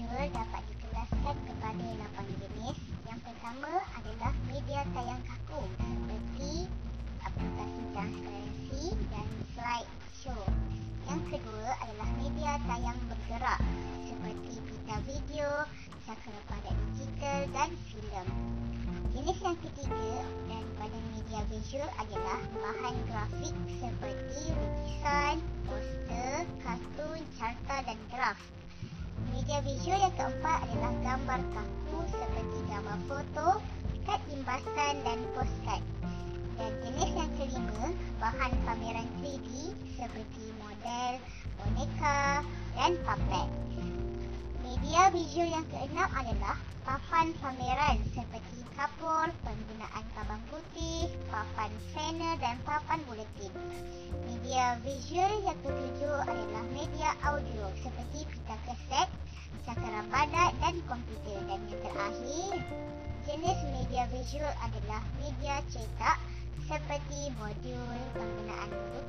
Media dapat dikelaskan kepada 8 jenis. Yang pertama adalah media tayang kaku, seperti aplikasi transparansi dan slide show. Yang kedua adalah media tayang bergerak, seperti pita video, sakra pada digital dan filem. Jenis yang ketiga dan pada media visual adalah bahan grafik seperti lukisan, poster, kartun, carta dan graf. Media visual yang keempat adalah gambar kaku seperti gambar foto, kad imbasan dan postcard. Dan jenis yang kelima, bahan pameran 3D seperti model, boneka dan puppet. Media visual yang keenam adalah papan pameran seperti kapur, penggunaan kabang putih, papan banner dan papan buletin. Media visual yang ketujuh adalah dan komputer. Dan yang terakhir, jenis media visual adalah media cetak seperti modul, penggunaan buku